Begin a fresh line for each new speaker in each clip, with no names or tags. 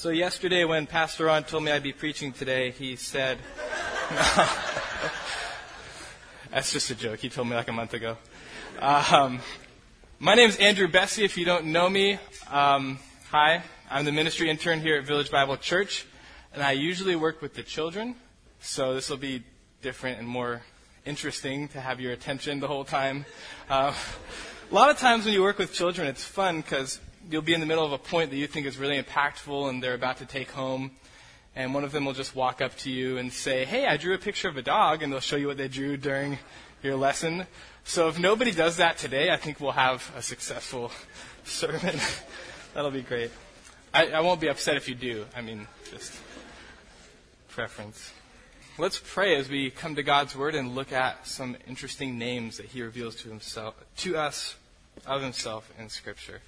So yesterday when Pastor Ron told me I'd be preaching today, he said, That's just a joke. He told me like a month ago. Um, my name is Andrew Bessie. If you don't know me, um, hi. I'm the ministry intern here at Village Bible Church, and I usually work with the children. So this will be different and more interesting to have your attention the whole time. Uh, a lot of times when you work with children, it's fun because you'll be in the middle of a point that you think is really impactful and they're about to take home. And one of them will just walk up to you and say, Hey, I drew a picture of a dog. And they'll show you what they drew during your lesson. So if nobody does that today, I think we'll have a successful sermon. That'll be great. I, I won't be upset if you do. I mean, just preference. Let's pray as we come to God's Word and look at some interesting names that He reveals to Himself, to us, of Himself in Scripture.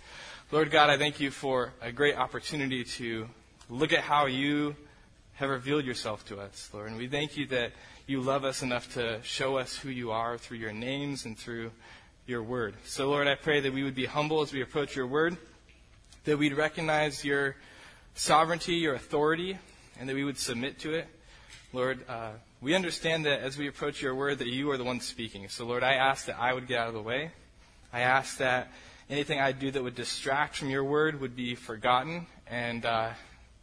Lord God, I thank you for a great opportunity to look at how you have revealed yourself to us, Lord. And we thank you that you love us enough to show us who you are through your names and through your word. So, Lord, I pray that we would be humble as we approach your word, that we'd recognize your sovereignty, your authority, and that we would submit to it. Lord, uh, we understand that as we approach your word, that you are the one speaking. So, Lord, I ask that I would get out of the way. I ask that anything I do that would distract from your word would be forgotten and uh,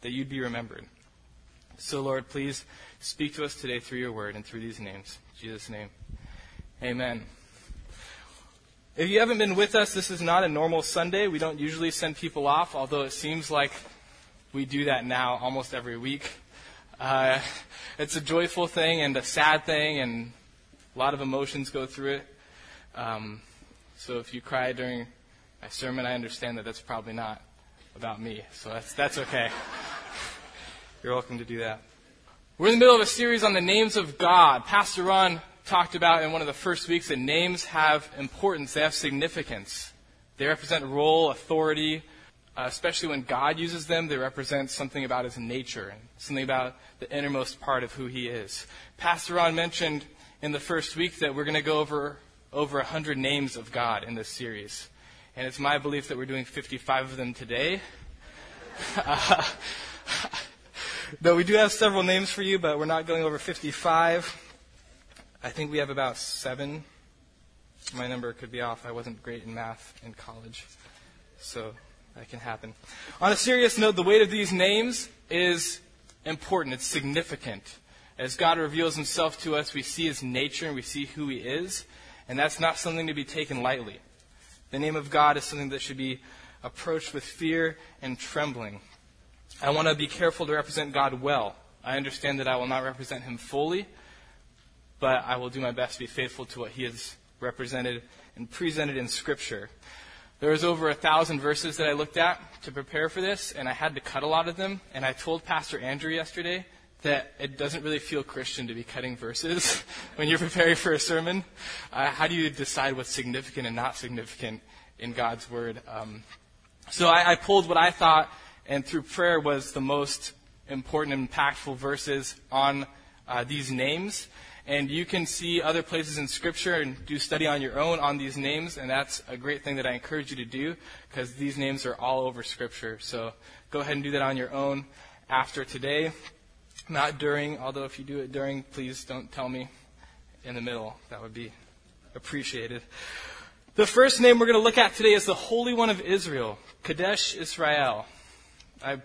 that you'd be remembered. So, Lord, please speak to us today through your word and through these names. In Jesus' name. Amen. If you haven't been with us, this is not a normal Sunday. We don't usually send people off, although it seems like we do that now almost every week. Uh, it's a joyful thing and a sad thing, and a lot of emotions go through it. Um, so if you cry during my sermon, I understand that that's probably not about me. So that's, that's okay. You're welcome to do that. We're in the middle of a series on the names of God. Pastor Ron talked about in one of the first weeks that names have importance, they have significance. They represent role, authority, uh, especially when God uses them, they represent something about his nature and something about the innermost part of who he is. Pastor Ron mentioned in the first week that we're going to go over over 100 names of God in this series. And it's my belief that we're doing 55 of them today. Uh, though we do have several names for you, but we're not going over 55. I think we have about seven. My number could be off. I wasn't great in math in college. So that can happen. On a serious note, the weight of these names is important. It's significant. As God reveals himself to us, we see his nature and we see who he is. And that's not something to be taken lightly. The name of God is something that should be approached with fear and trembling. I want to be careful to represent God well. I understand that I will not represent him fully, but I will do my best to be faithful to what he has represented and presented in Scripture. There was over a thousand verses that I looked at to prepare for this, and I had to cut a lot of them. And I told Pastor Andrew yesterday that it doesn't really feel Christian to be cutting verses when you're preparing for a sermon. Uh, how do you decide what's significant and not significant in God's Word? Um, so I, I, pulled what I thought, and through prayer, was the most important, and impactful verses on uh, these names. And you can see other places in Scripture and do study on your own on these names, and that's a great thing that I encourage you to do because these names are all over Scripture. So go ahead and do that on your own after today. Not during, although if you do it during, please don't tell me in the middle. That would be appreciated. The first name we're going to look at today is the Holy One of Israel, Kadesh Israel. I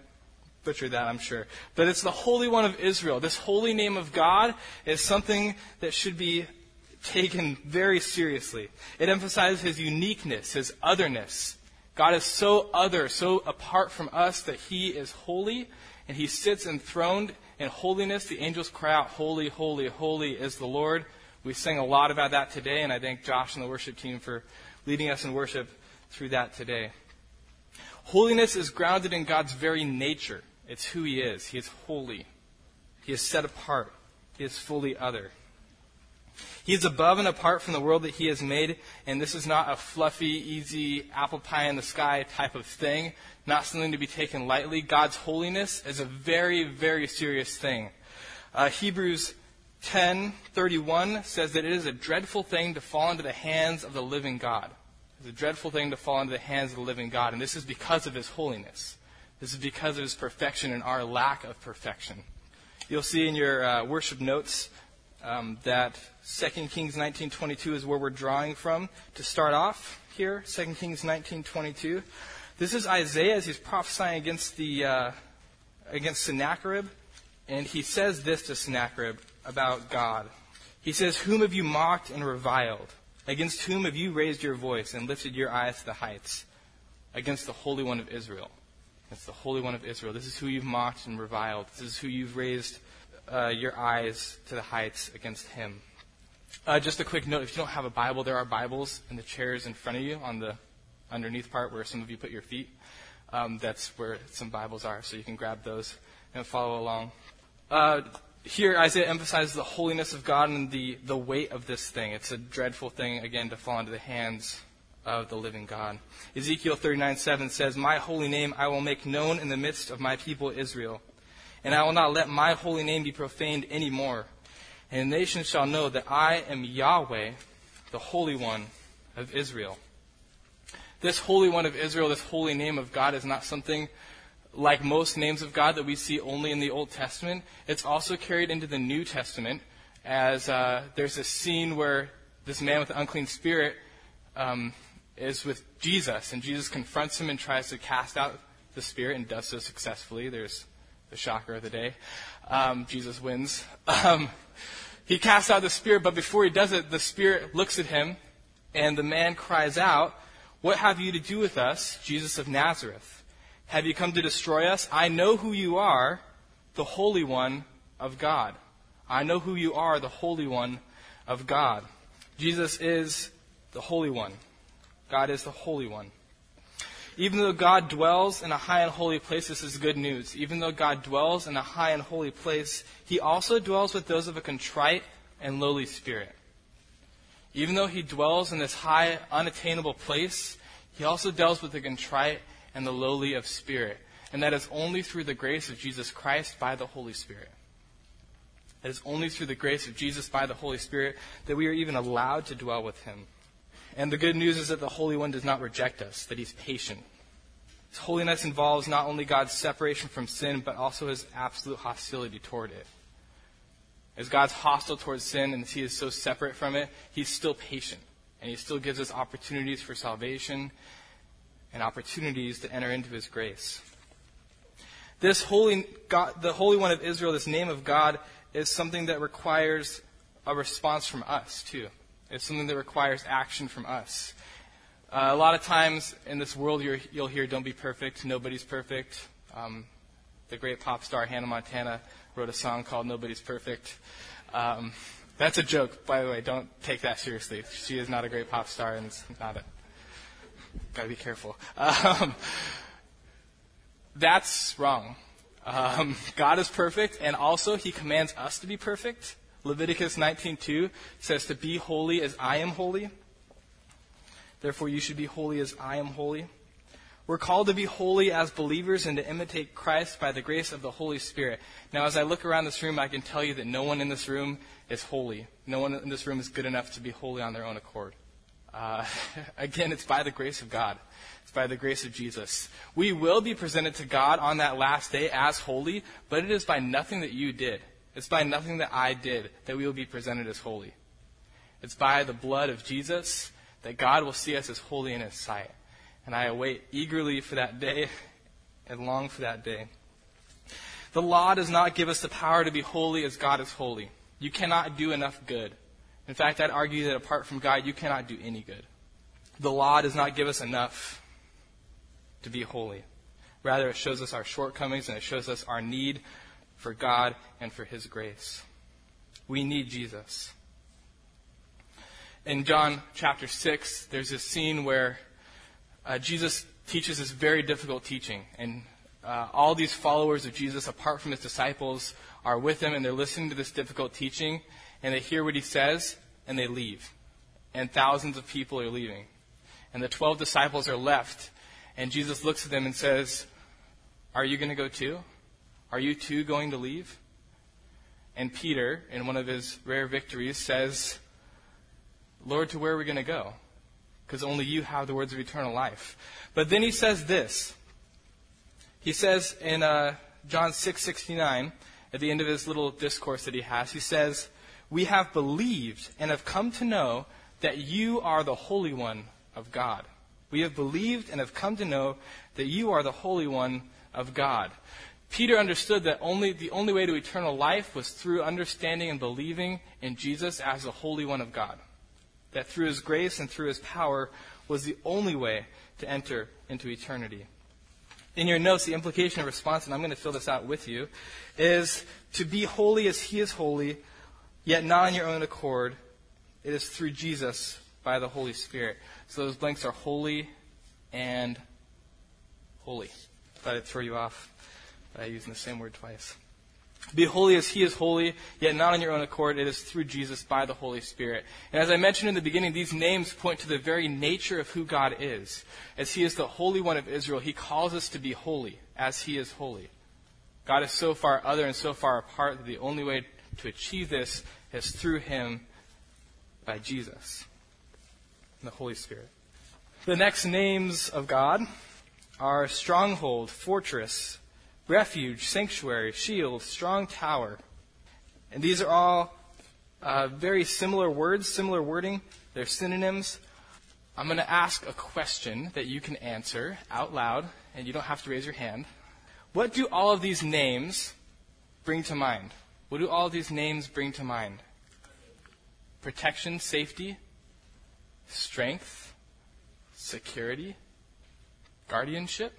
butchered that, I'm sure. But it's the Holy One of Israel. This holy name of God is something that should be taken very seriously. It emphasizes his uniqueness, his otherness. God is so other, so apart from us that he is holy, and he sits enthroned in holiness. The angels cry out, Holy, holy, holy is the Lord. We sing a lot about that today, and I thank Josh and the worship team for leading us in worship through that today. Holiness is grounded in God's very nature. It's who He is. He is holy. He is set apart. He is fully other. He is above and apart from the world that He has made, and this is not a fluffy, easy, apple pie in the sky type of thing not something to be taken lightly. God's holiness is a very, very serious thing. Uh, Hebrews 10:31 says that it is a dreadful thing to fall into the hands of the living God. It's a dreadful thing to fall into the hands of the living God, and this is because of His holiness. This is because of his perfection and our lack of perfection. You'll see in your uh, worship notes um, that 2 Kings 19:22 is where we're drawing from to start off here. 2 Kings 19:22. This is Isaiah as he's prophesying against the uh, against Sennacherib, and he says this to Sennacherib about God. He says, "Whom have you mocked and reviled? Against whom have you raised your voice and lifted your eyes to the heights? Against the Holy One of Israel." That's the Holy One of Israel. This is who you've mocked and reviled. This is who you've raised uh, your eyes to the heights against him. Uh, just a quick note: if you don't have a Bible, there are Bibles in the chairs in front of you on the underneath part where some of you put your feet. Um, that's where some Bibles are, so you can grab those and follow along. Uh, here, Isaiah emphasizes the holiness of God and the, the weight of this thing. It's a dreadful thing, again, to fall into the hands of the living God. Ezekiel 39 7 says, My holy name I will make known in the midst of my people Israel, and I will not let my holy name be profaned any more. And the nations shall know that I am Yahweh, the Holy One of Israel. This Holy One of Israel, this holy name of God, is not something like most names of God that we see only in the Old Testament. It's also carried into the New Testament as uh, there's a scene where this man with the unclean spirit um, is with Jesus, and Jesus confronts him and tries to cast out the spirit and does so successfully. There's the shocker of the day. Um, Jesus wins. Um, he casts out the spirit, but before he does it, the spirit looks at him, and the man cries out, What have you to do with us, Jesus of Nazareth? Have you come to destroy us? I know who you are, the Holy One of God. I know who you are, the Holy One of God. Jesus is the Holy One. God is the Holy One. Even though God dwells in a high and holy place, this is good news. Even though God dwells in a high and holy place, He also dwells with those of a contrite and lowly spirit. Even though He dwells in this high, unattainable place, He also dwells with the contrite and the lowly of spirit. And that is only through the grace of Jesus Christ by the Holy Spirit. It is only through the grace of Jesus by the Holy Spirit that we are even allowed to dwell with Him. And the good news is that the Holy One does not reject us, that He's patient. His holiness involves not only God's separation from sin, but also His absolute hostility toward it. As God's hostile towards sin and He is so separate from it, He's still patient. And He still gives us opportunities for salvation and opportunities to enter into His grace. This holy God, the Holy One of Israel, this name of God, is something that requires a response from us, too. It's something that requires action from us. Uh, a lot of times in this world, you will hear, don't be perfect, nobody's perfect. Um, the great pop star Hannah Montana wrote a song called Nobody's Perfect. Um, that's a joke, by the way. Don't take that seriously. She is not a great pop star, and it's not a. Gotta be careful. Um, that's wrong. Um, God is perfect, and also He commands us to be perfect. Leviticus 19:2 says to be holy as I am holy. Therefore you should be holy as I am holy. We're called to be holy as believers and to imitate Christ by the grace of the Holy Spirit. Now, as I look around this room, I can tell you that no one in this room is holy. No one in this room is good enough to be holy on their own accord. Uh, again, it's by the grace of God. It's by the grace of Jesus. We will be presented to God on that last day as holy, but it is by nothing that you did. It's by nothing that I did that we will be presented as holy. It's by the blood of Jesus that God will see us as holy in His sight. And I await eagerly for that day and long for that day. The law does not give us the power to be holy as God is holy. You cannot do enough good. In fact, I'd argue that apart from God, you cannot do any good. The law does not give us enough to be holy. Rather, it shows us our shortcomings and it shows us our need for God and for His grace. We need Jesus. In John chapter 6, there's a scene where uh, Jesus teaches this very difficult teaching. And uh, all these followers of Jesus, apart from his disciples, are with him and they're listening to this difficult teaching and they hear what he says and they leave. And thousands of people are leaving. And the 12 disciples are left. And Jesus looks at them and says, Are you going to go too? Are you too going to leave? And Peter, in one of his rare victories, says, Lord, to where are we going to go? Because only you have the words of eternal life. But then he says this. He says in uh, John 6:69, at the end of his little discourse that he has, he says, "We have believed and have come to know that you are the Holy One of God. We have believed and have come to know that you are the Holy One of God." Peter understood that only the only way to eternal life was through understanding and believing in Jesus as the Holy One of God. That through his grace and through his power was the only way to enter into eternity. In your notes, the implication of response, and I'm going to fill this out with you, is to be holy as he is holy, yet not on your own accord. It is through Jesus by the Holy Spirit. So those blanks are holy and holy. Thought I'd throw you off by using the same word twice. Be holy as he is holy, yet not on your own accord. It is through Jesus by the Holy Spirit. And as I mentioned in the beginning, these names point to the very nature of who God is. As he is the Holy One of Israel, he calls us to be holy as he is holy. God is so far other and so far apart that the only way to achieve this is through him by Jesus and the Holy Spirit. The next names of God are stronghold, fortress, refuge, sanctuary, shield, strong tower. And these are all uh, very similar words, similar wording. They're synonyms. I'm going to ask a question that you can answer out loud, and you don't have to raise your hand. What do all of these names bring to mind? What do all of these names bring to mind? Protection, safety, strength, security, guardianship?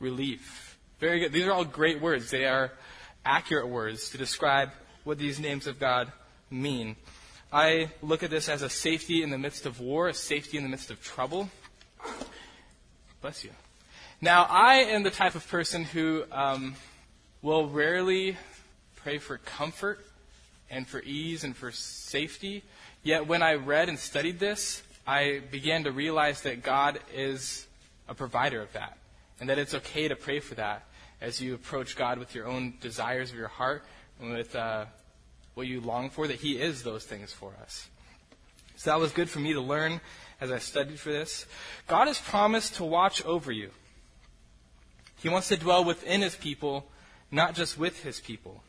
Relief. Very good. These are all great words. They are accurate words to describe what these names of God mean. I look at this as a safety in the midst of war, a safety in the midst of trouble. Bless you. Now, I am the type of person who um, will rarely pray for comfort and for ease and for safety. Yet, when I read and studied this, I began to realize that God is a provider of that and that it's okay to pray for that as you approach God with your own desires of your heart and with uh, what you long for, that He is those things for us. So that was good for me to learn as I studied for this. God has promised to watch over you. He wants to dwell within His people, not just with His people.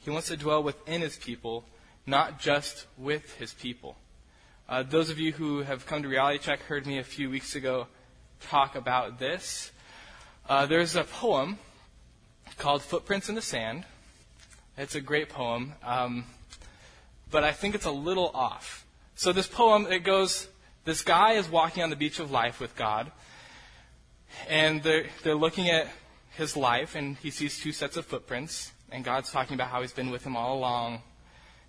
He wants to dwell within His people, not just with His people. Uh, those of you who have come to Reality Check heard me a few weeks ago talk about this. Uh, there's a poem called Footprints in the Sand. It's a great poem, um, but I think it's a little off. So this poem, it goes, this guy is walking on the beach of life with God, and they're, they're looking at his life, and he sees two sets of footprints, and God's talking about how he's been with him all along,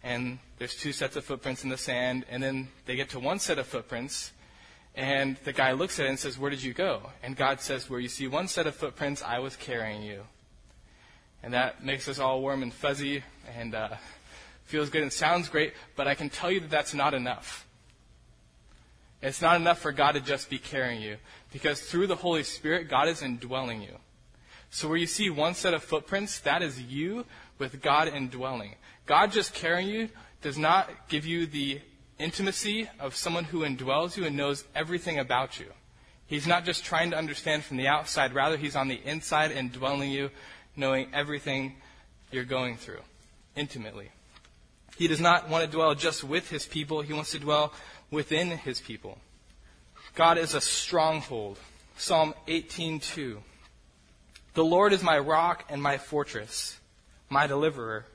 and there's two sets of footprints in the sand, and then they get to one set of footprints, and the guy looks at it and says, Where did you go? And God says, Where you see one set of footprints, I was carrying you. And that makes us all warm and fuzzy and uh, feels good and sounds great, but I can tell you that that's not enough. It's not enough for God to just be carrying you, because through the Holy Spirit, God is indwelling you. So where you see one set of footprints, that is you with God indwelling. God just carrying you does not give you the intimacy of someone who indwells you and knows everything about you. He's not just trying to understand from the outside, rather, he's on the inside and dwelling you, knowing everything you're going through intimately. He does not want to dwell just with his people, he wants to dwell within his people. God is a stronghold. Psalm 18:2. The Lord is my rock and my fortress, my deliverer,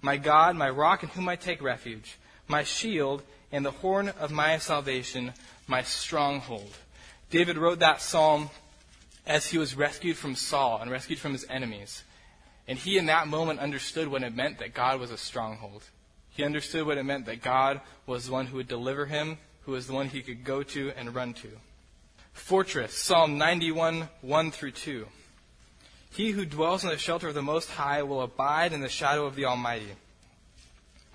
my God, my rock in whom I take refuge, my shield and the horn of my salvation, my stronghold. David wrote that psalm as he was rescued from Saul and rescued from his enemies. And he, in that moment, understood what it meant that God was a stronghold. He understood what it meant that God was the one who would deliver him, who was the one he could go to and run to. Fortress, Psalm 91, 1 through 2. He who dwells in the shelter of the Most High will abide in the shadow of the Almighty.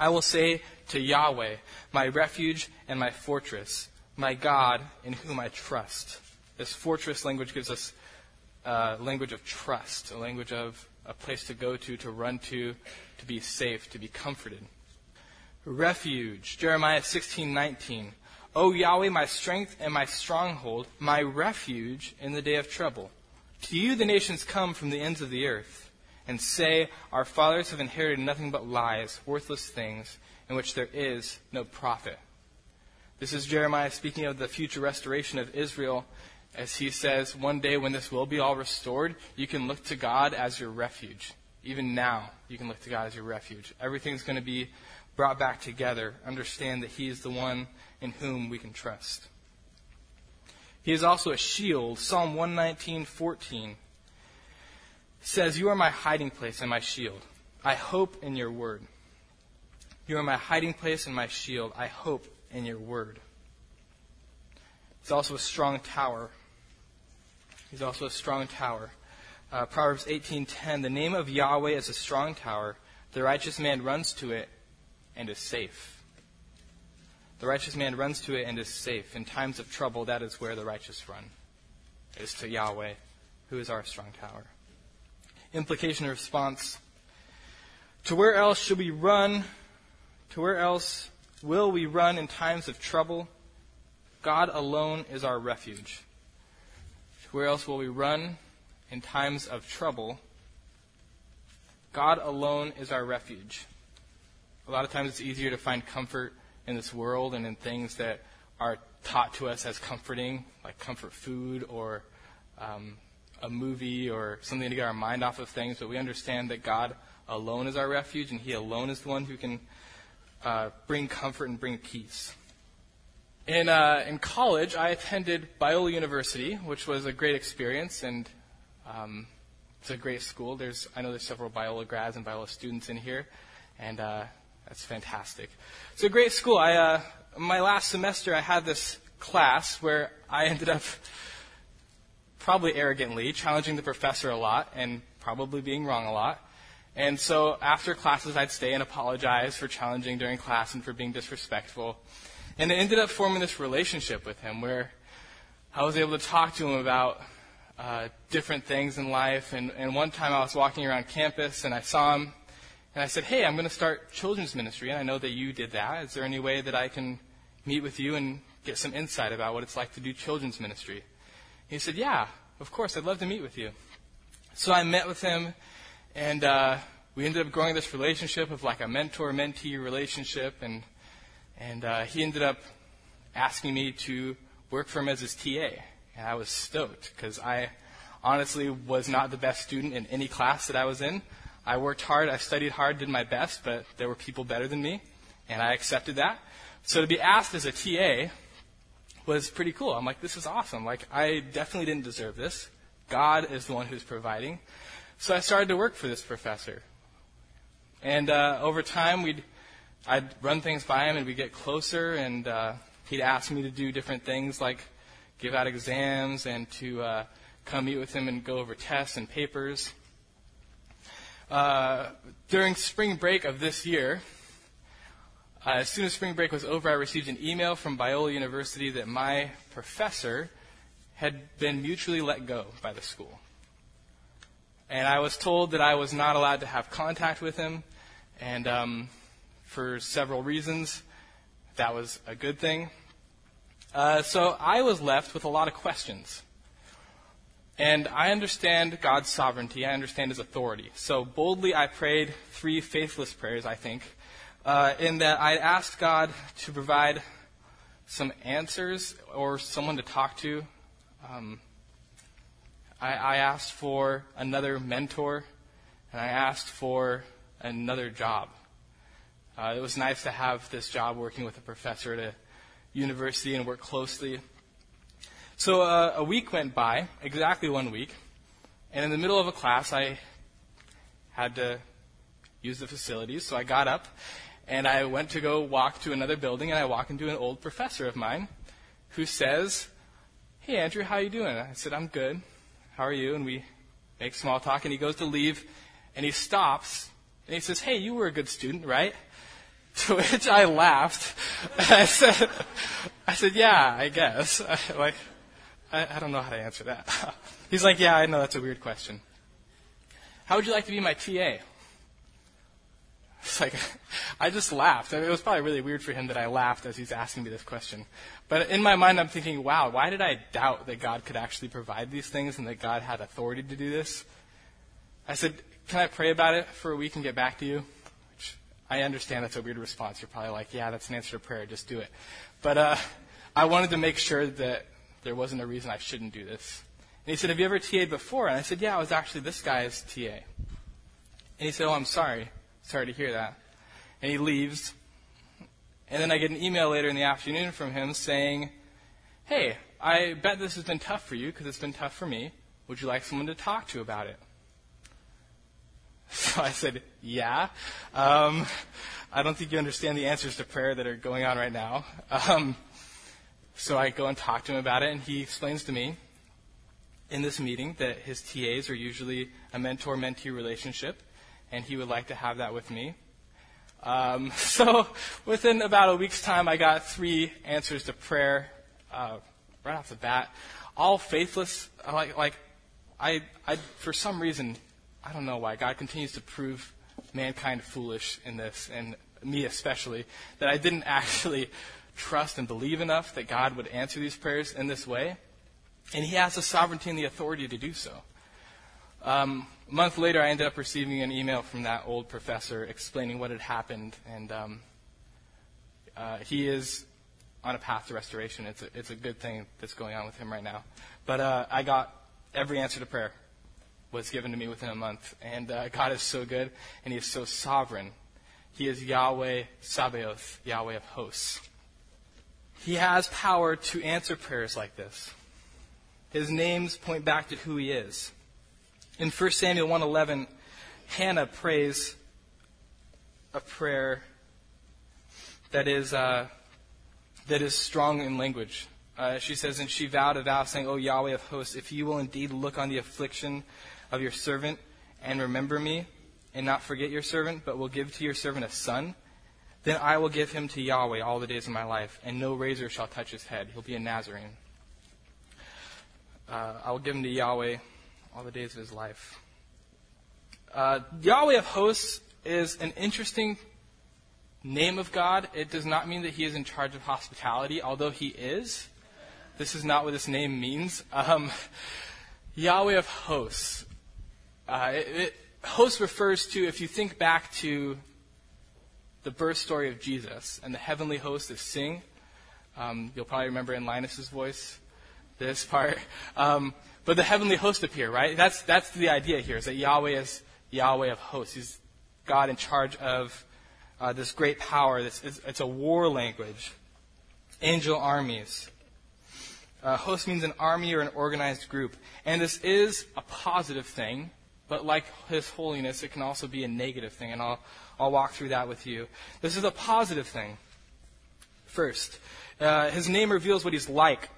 I will say to Yahweh, my refuge and my fortress, my God in whom I trust. This fortress language gives us a language of trust, a language of a place to go to, to run to, to be safe, to be comforted. Refuge, Jeremiah 16:19. O Yahweh, my strength and my stronghold, my refuge in the day of trouble. To you the nations come from the ends of the earth and say, Our fathers have inherited nothing but lies, worthless things, in which there is no profit. This is Jeremiah speaking of the future restoration of Israel, as he says, One day when this will be all restored, you can look to God as your refuge. Even now, you can look to God as your refuge. Everything's going to be brought back together. Understand that He is the one in whom we can trust. He is also a shield. Psalm 119:14 says, "You are my hiding place and my shield. I hope in your word." You are my hiding place and my shield. I hope in your word. He's also a strong tower. He's also a strong tower. Uh, Proverbs 18:10, "The name of Yahweh is a strong tower. The righteous man runs to it and is safe." The righteous man runs to it and is safe. In times of trouble, that is where the righteous run, is to Yahweh, who is our strong tower. Implication response To where else should we run? To where else will we run in times of trouble? God alone is our refuge. To where else will we run in times of trouble? God alone is our refuge. A lot of times it's easier to find comfort in this world and in things that are taught to us as comforting, like comfort food or um, a movie or something to get our mind off of things. But we understand that God alone is our refuge, and He alone is the one who can uh, bring comfort and bring peace. In, uh, in college, I attended Biola University, which was a great experience, and um, it's a great school. There's, I know there's several Biola grads and Biola students in here, and uh, that's fantastic. It's a great school. I, uh, my last semester, I had this class where I ended up probably arrogantly challenging the professor a lot and probably being wrong a lot. And so after classes, I'd stay and apologize for challenging during class and for being disrespectful. And it ended up forming this relationship with him where I was able to talk to him about uh, different things in life. And, and one time I was walking around campus and I saw him and I said, Hey, I'm going to start children's ministry, and I know that you did that. Is there any way that I can meet with you and get some insight about what it's like to do children's ministry? He said, Yeah, of course, I'd love to meet with you. So I met with him, and uh, we ended up growing this relationship of like a mentor mentee relationship, and, and uh, he ended up asking me to work for him as his TA. And I was stoked because I honestly was not the best student in any class that I was in. I worked hard, I studied hard, did my best, but there were people better than me, and I accepted that. So to be asked as a TA was pretty cool. I'm like, this is awesome. Like, I definitely didn't deserve this. God is the one who's providing. So I started to work for this professor. And uh, over time, we'd I'd run things by him, and we'd get closer, and uh, he'd ask me to do different things like give out exams and to uh, come meet with him and go over tests and papers. Uh, during spring break of this year, uh, as soon as spring break was over, I received an email from Biola University that my professor had been mutually let go by the school. And I was told that I was not allowed to have contact with him, and um, for several reasons, that was a good thing. Uh, so I was left with a lot of questions. And I understand God's sovereignty. I understand His authority. So boldly I prayed three faithless prayers, I think, uh, in that I asked God to provide some answers or someone to talk to. Um, I, I asked for another mentor, and I asked for another job. Uh, it was nice to have this job working with a professor at a university and work closely so uh, a week went by, exactly one week, and in the middle of a class, I had to use the facilities. So I got up and I went to go walk to another building, and I walk into an old professor of mine who says, "Hey Andrew, how you doing?" I said, "I'm good. How are you?" And we make small talk, and he goes to leave, and he stops and he says, "Hey, you were a good student, right?" To which I laughed. I said, "I said, yeah, I guess." like I, I don't know how to answer that. He's like, Yeah, I know that's a weird question. How would you like to be my TA? It's like, I just laughed. It was probably really weird for him that I laughed as he's asking me this question. But in my mind, I'm thinking, wow, why did I doubt that God could actually provide these things and that God had authority to do this? I said, can I pray about it for a week and get back to you? Which I understand that's a weird response. You're probably like, yeah, that's an answer to prayer. Just do it. But uh, I wanted to make sure that there wasn't a reason I shouldn't do this. And he said, have you ever TA'd before? And I said, yeah, I was actually this guy's TA. And he said, oh, I'm sorry. Sorry to hear that. And he leaves. And then I get an email later in the afternoon from him saying, Hey, I bet this has been tough for you because it's been tough for me. Would you like someone to talk to about it? So I said, Yeah. Um, I don't think you understand the answers to prayer that are going on right now. Um, so I go and talk to him about it, and he explains to me in this meeting that his TAs are usually a mentor mentee relationship, and he would like to have that with me. Um, so within about a week's time, I got three answers to prayer uh, right off the bat, all faithless. Like, like I, I, for some reason, I don't know why God continues to prove mankind foolish in this, and me especially, that I didn't actually trust and believe enough that God would answer these prayers in this way, and He has the sovereignty and the authority to do so. Um, a month later, I ended up receiving an email from that old professor explaining what had happened, and um, uh, he is on a path to restoration. It's a, it's a good thing that's going on with him right now. But uh, I got every answer to prayer was given to me within a month, and uh, God is so good, and He is so sovereign. He is Yahweh Sabaoth, Yahweh of hosts. He has power to answer prayers like this. His names point back to who He is. In 1 Samuel 1:11, Hannah prays a prayer that is uh, that is strong in language. Uh, she says, and she vowed a vow, saying, "O Yahweh of hosts, if you will indeed look on the affliction of your servant and remember me, and not forget your servant, but will give to your servant a son, then I will give him to Yahweh all the days of my life, and no razor shall touch his head. He'll be a Nazarene. Uh, I will give him to Yahweh all the days of his life. Uh, Yahweh of hosts is an interesting name of God. It does not mean that he is in charge of hospitality, although he is. This is not what this name means. Um, Yahweh of hosts. Uh, it, it, host refers to, if you think back to the birth story of Jesus and the heavenly host of sing, um, you'll probably remember in Linus's voice this part. Um, but the heavenly host appear, right? That's, that's the idea here, is that Yahweh is Yahweh of hosts. He's God in charge of uh, this great power. This, it's, it's, a war language. Angel armies. Uh, host means an army or an organized group. And this is a positive thing, but like His holiness, it can also be a negative thing. And I'll, I'll walk through that with you. This is a positive thing. First, uh, His name reveals what He's like,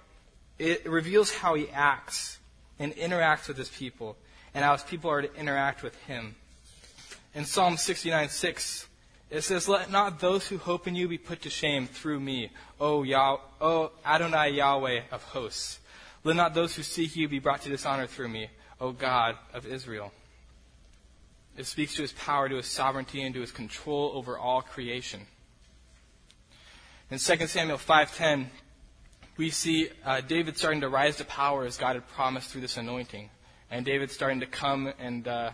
it reveals how He acts and interacts with his people, and how his people are to interact with him. In Psalm 69 6, it says, Let not those who hope in you be put to shame through me, O, Yah- o Adonai Yahweh of hosts. Let not those who seek you be brought to dishonor through me, O God of Israel. It speaks to his power, to his sovereignty, and to his control over all creation. In 2 Samuel 5:10, we see uh, David starting to rise to power as God had promised through this anointing. And David starting to come and uh,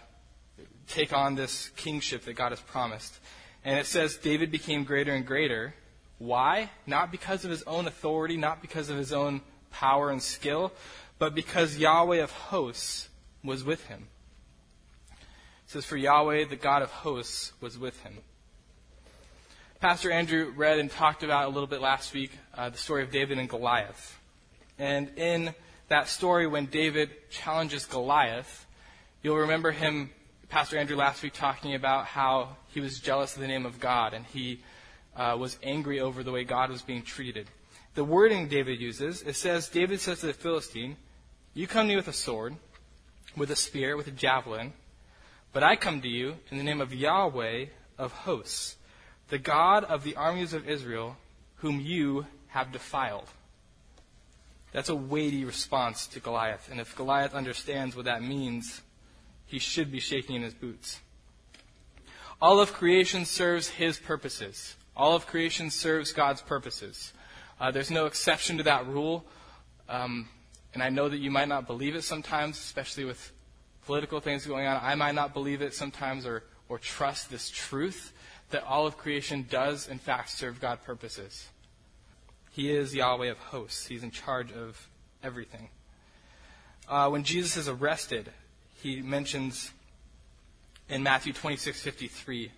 take on this kingship that God has promised. And it says David became greater and greater. Why? Not because of his own authority, not because of his own power and skill, but because Yahweh of hosts was with him. It says, For Yahweh, the God of hosts, was with him. Pastor Andrew read and talked about a little bit last week uh, the story of David and Goliath. And in that story, when David challenges Goliath, you'll remember him, Pastor Andrew, last week talking about how he was jealous of the name of God and he uh, was angry over the way God was being treated. The wording David uses, it says, David says to the Philistine, You come to me with a sword, with a spear, with a javelin, but I come to you in the name of Yahweh of hosts the God of the armies of Israel, whom you have defiled. That's a weighty response to Goliath. And if Goliath understands what that means, he should be shaking in his boots. All of creation serves His purposes. All of creation serves God's purposes. Uh, there's no exception to that rule. Um, and I know that you might not believe it sometimes, especially with political things going on. I might not believe it sometimes or, or trust this truth that all of creation does, in fact, serve God purposes. He is Yahweh of hosts, He's in charge of everything. Uh, when Jesus is arrested, he mentions in Matthew 26:53,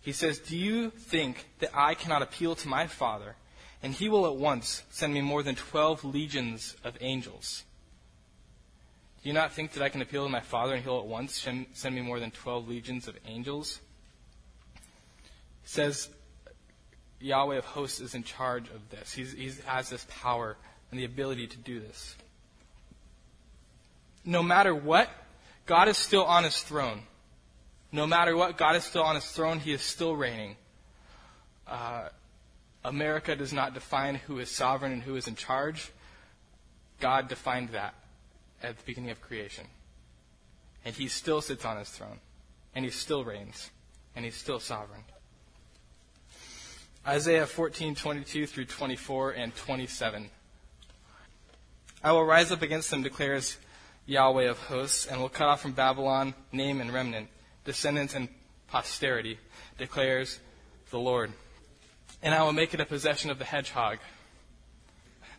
he says, "Do you think that I cannot appeal to my Father, and he will at once send me more than 12 legions of angels?" Do you not think that I can appeal to my Father, and he'll at once send me more than 12 legions of angels? Says, Yahweh of hosts is in charge of this. He's, he has this power and the ability to do this. No matter what, God is still on his throne. No matter what, God is still on his throne. He is still reigning. Uh, America does not define who is sovereign and who is in charge. God defined that at the beginning of creation. And he still sits on his throne. And he still reigns. And he's still sovereign. Isaiah 14:22 through 24 and 27. I will rise up against them, declares Yahweh of hosts, and will cut off from Babylon name and remnant, descendants and posterity, declares the Lord. And I will make it a possession of the hedgehog.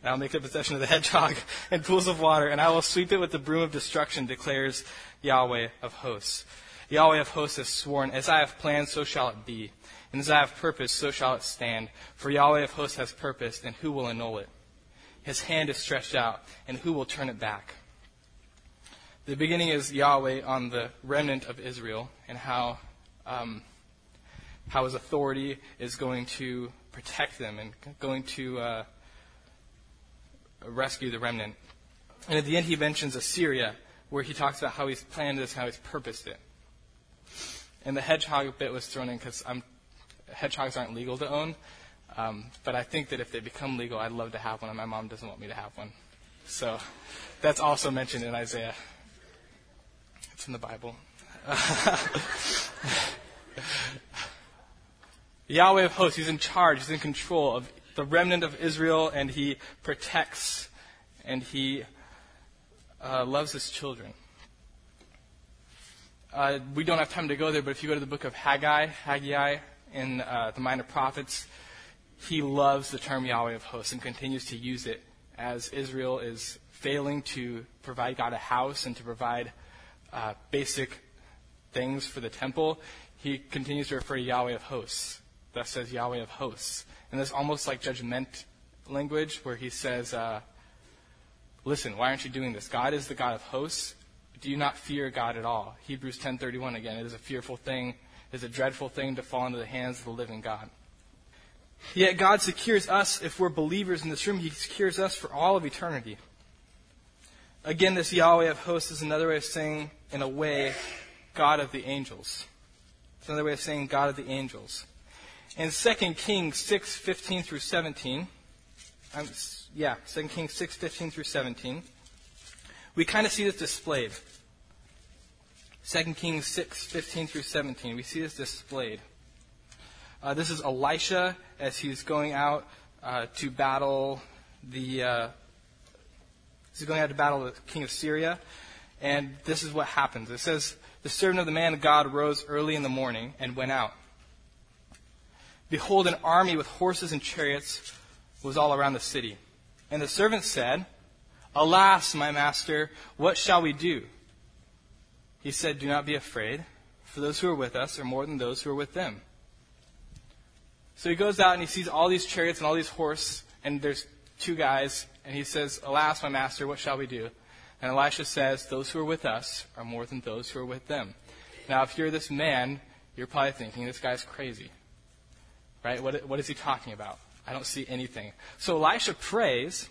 And I will make it a possession of the hedgehog and pools of water, and I will sweep it with the broom of destruction, declares Yahweh of hosts. Yahweh of hosts has sworn, As I have planned, so shall it be. And as I have purposed, so shall it stand. For Yahweh of hosts has purposed, and who will annul it? His hand is stretched out, and who will turn it back? The beginning is Yahweh on the remnant of Israel, and how, um, how his authority is going to protect them and going to uh, rescue the remnant. And at the end, he mentions Assyria, where he talks about how he's planned this, how he's purposed it. And the hedgehog bit was thrown in because I'm hedgehogs aren't legal to own. Um, but I think that if they become legal, I'd love to have one, and my mom doesn't want me to have one. So that's also mentioned in Isaiah. It's in the Bible. Yahweh of hosts, he's in charge, he's in control of the remnant of Israel, and he protects and he uh, loves his children. Uh, we don't have time to go there, but if you go to the book of Haggai, Haggai, in uh, the Minor Prophets, he loves the term Yahweh of hosts and continues to use it as Israel is failing to provide God a house and to provide uh, basic things for the temple. He continues to refer to Yahweh of hosts. Thus says Yahweh of hosts. And there's almost like judgment language where he says, uh, listen, why aren't you doing this? God is the God of hosts. Do you not fear God at all? Hebrews 10:31 again. It is a fearful thing is a dreadful thing to fall into the hands of the living God. Yet God secures us, if we're believers in this room, He secures us for all of eternity. Again, this Yahweh of hosts is another way of saying, in a way, God of the angels. It's another way of saying God of the angels. In 2 Kings 6, 15 through 17, um, yeah, 2 Kings 6, 15 through 17, we kind of see this displayed. 2 Kings 6, 15 through 17. We see this displayed. Uh, this is Elisha as he's going out uh, to battle the. Uh, he's going out to battle the king of Syria, and this is what happens. It says, "The servant of the man of God rose early in the morning and went out. Behold, an army with horses and chariots was all around the city, and the servant said, Alas, my master, what shall we do?" He said, Do not be afraid, for those who are with us are more than those who are with them. So he goes out and he sees all these chariots and all these horses, and there's two guys, and he says, Alas, my master, what shall we do? And Elisha says, Those who are with us are more than those who are with them. Now, if you're this man, you're probably thinking, This guy's crazy. Right? What, what is he talking about? I don't see anything. So Elisha prays,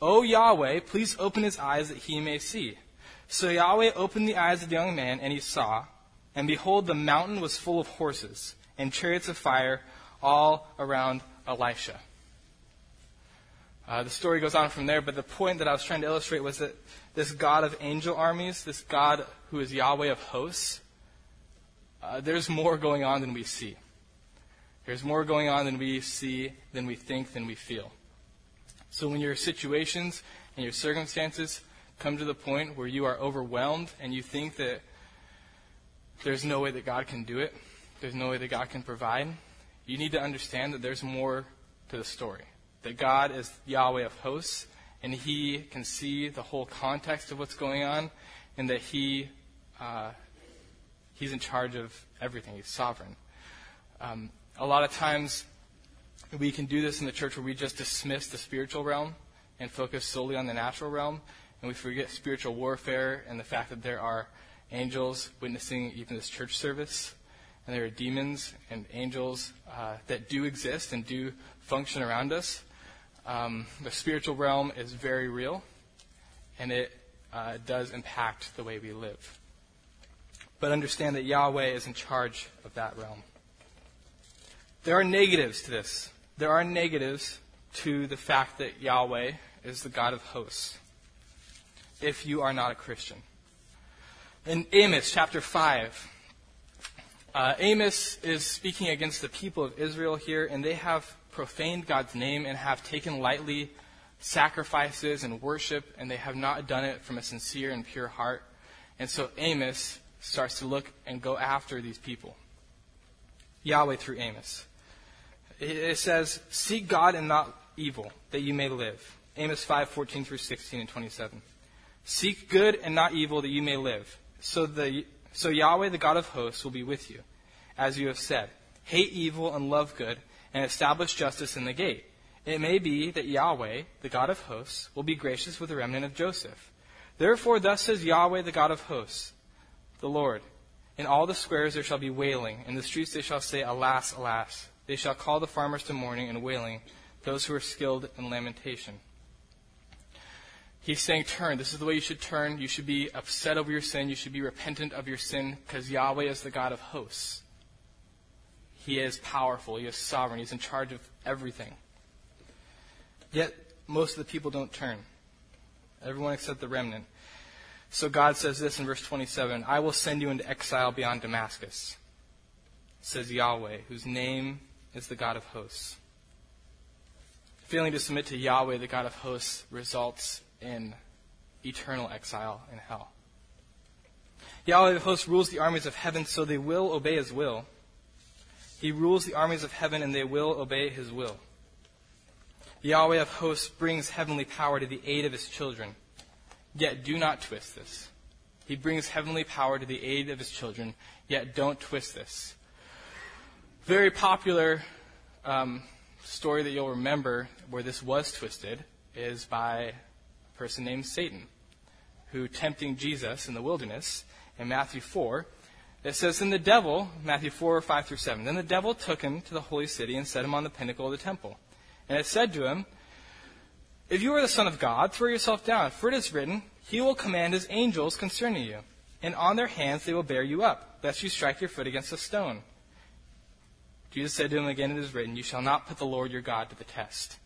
O Yahweh, please open his eyes that he may see. So Yahweh opened the eyes of the young man, and he saw, and behold, the mountain was full of horses and chariots of fire all around Elisha. Uh, the story goes on from there, but the point that I was trying to illustrate was that this God of angel armies, this God who is Yahweh of hosts, uh, there's more going on than we see. There's more going on than we see, than we think, than we feel. So when your situations and your circumstances come to the point where you are overwhelmed and you think that there's no way that God can do it, there's no way that God can provide, you need to understand that there's more to the story. That God is Yahweh of hosts, and He can see the whole context of what's going on, and that He uh, He's in charge of everything. He's sovereign. Um, a lot of times, we can do this in the church where we just dismiss the spiritual realm and focus solely on the natural realm, and we forget spiritual warfare and the fact that there are angels witnessing even this church service, and there are demons and angels uh, that do exist and do function around us. Um, the spiritual realm is very real, and it uh, does impact the way we live. But understand that Yahweh is in charge of that realm. There are negatives to this. There are negatives to the fact that Yahweh is the God of hosts if you are not a Christian. In Amos chapter 5, uh, Amos is speaking against the people of Israel here, and they have profaned God's name and have taken lightly sacrifices and worship, and they have not done it from a sincere and pure heart. And so Amos starts to look and go after these people. Yahweh through Amos. It says, Seek God and not evil, that you may live. Amos 5, 14 through 16 and 27. Seek good and not evil, that you may live. So, the, so Yahweh, the God of hosts, will be with you, as you have said. Hate evil and love good, and establish justice in the gate. It may be that Yahweh, the God of hosts, will be gracious with the remnant of Joseph. Therefore, thus says Yahweh, the God of hosts, the Lord. In all the squares there shall be wailing. In the streets they shall say, Alas, alas. They shall call the farmers to mourning and wailing, those who are skilled in lamentation. He's saying, turn. This is the way you should turn. You should be upset over your sin. You should be repentant of your sin because Yahweh is the God of hosts. He is powerful. He is sovereign. He's in charge of everything. Yet, most of the people don't turn. Everyone except the remnant. So God says this in verse 27 I will send you into exile beyond Damascus, says Yahweh, whose name is the God of hosts. Failing to submit to Yahweh, the God of hosts, results in eternal exile in hell. Yahweh of hosts rules the armies of heaven, so they will obey his will. He rules the armies of heaven, and they will obey his will. Yahweh of hosts brings heavenly power to the aid of his children. Yet do not twist this. He brings heavenly power to the aid of his children, yet don't twist this. Very popular um, story that you'll remember where this was twisted is by a person named Satan, who tempting Jesus in the wilderness in Matthew 4, it says, Then the devil, Matthew 4, 5 through 7, then the devil took him to the holy city and set him on the pinnacle of the temple. And it said to him, If you are the Son of God, throw yourself down, for it is written, He will command His angels concerning you, and on their hands they will bear you up, lest you strike your foot against a stone. Jesus said to him again, It is written, You shall not put the Lord your God to the test.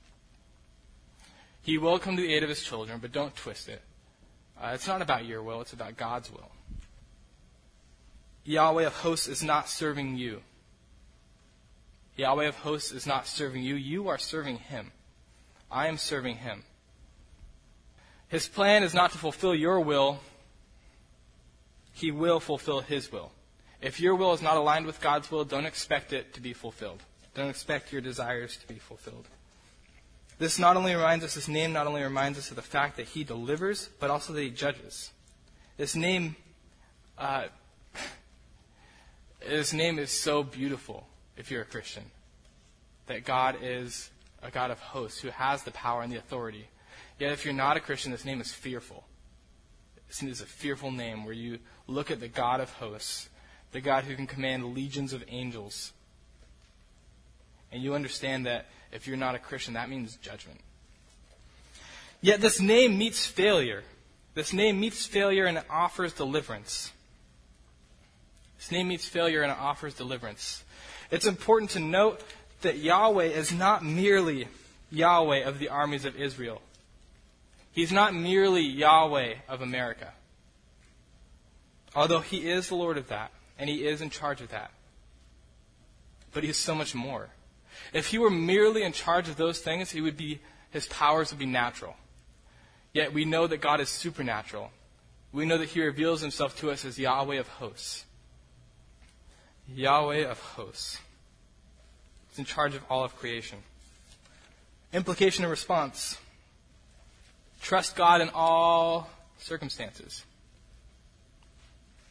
He will come to the aid of his children, but don't twist it. Uh, it's not about your will, it's about God's will. Yahweh of hosts is not serving you. Yahweh of hosts is not serving you. You are serving him. I am serving him. His plan is not to fulfill your will. He will fulfill his will. If your will is not aligned with God's will, don't expect it to be fulfilled. Don't expect your desires to be fulfilled. This not only reminds us, this name not only reminds us of the fact that he delivers, but also that he judges. This name, uh, this name is so beautiful if you're a Christian. That God is a God of hosts who has the power and the authority. Yet if you're not a Christian, this name is fearful. This is a fearful name where you look at the God of hosts, the God who can command legions of angels. And you understand that if you're not a Christian, that means judgment. Yet this name meets failure. This name meets failure and offers deliverance. This name meets failure and offers deliverance. It's important to note that Yahweh is not merely Yahweh of the armies of Israel. He's not merely Yahweh of America. Although he is the Lord of that, and He is in charge of that. But He is so much more. If He were merely in charge of those things, He would be, His powers would be natural. Yet we know that God is supernatural. We know that He reveals Himself to us as Yahweh of hosts. Yahweh of hosts. He's in charge of all of creation. Implication and response. Trust God in all circumstances.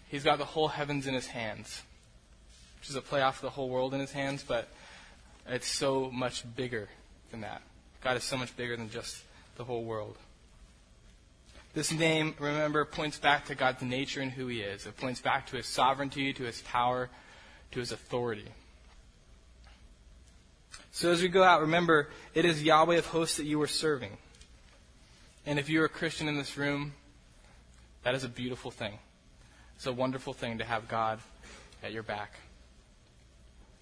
He's got the whole heavens in his hands, which is a play off of the whole world in his hands, but it's so much bigger than that. God is so much bigger than just the whole world. This name, remember, points back to God's nature and who He is. It points back to His sovereignty, to His power, to His authority. So as we go out, remember, it is Yahweh of hosts that you are serving. And if you're a Christian in this room, that is a beautiful thing. It's a wonderful thing to have God at your back,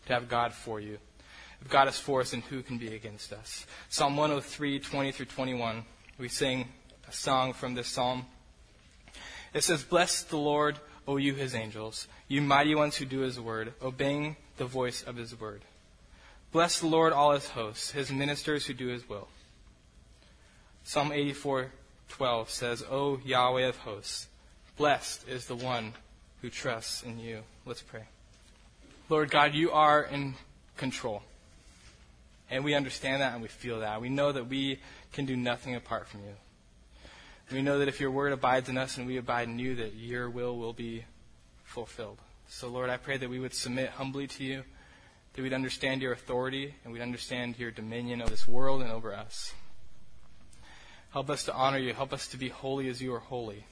to have God for you. If God is for us, then who can be against us? Psalm 103, 20 through 21, we sing a song from this psalm. It says, Bless the Lord, O you his angels, you mighty ones who do his word, obeying the voice of his word. Bless the Lord, all his hosts, his ministers who do his will. Psalm 84:12 says, "O Yahweh of hosts, blessed is the one who trusts in you." Let's pray. Lord God, you are in control. And we understand that and we feel that. We know that we can do nothing apart from you. We know that if your word abides in us and we abide in you, that your will will be fulfilled. So, Lord, I pray that we would submit humbly to you, that we'd understand your authority, and we'd understand your dominion over this world and over us. Help us to honor you. Help us to be holy as you are holy.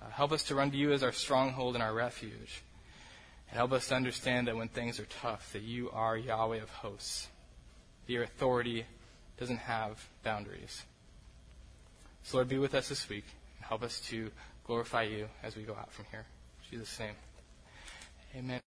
Uh, help us to run to you as our stronghold and our refuge. And help us to understand that when things are tough, that you are Yahweh of hosts. Your authority doesn't have boundaries. So, Lord, be with us this week and help us to glorify you as we go out from here. In Jesus' name. Amen.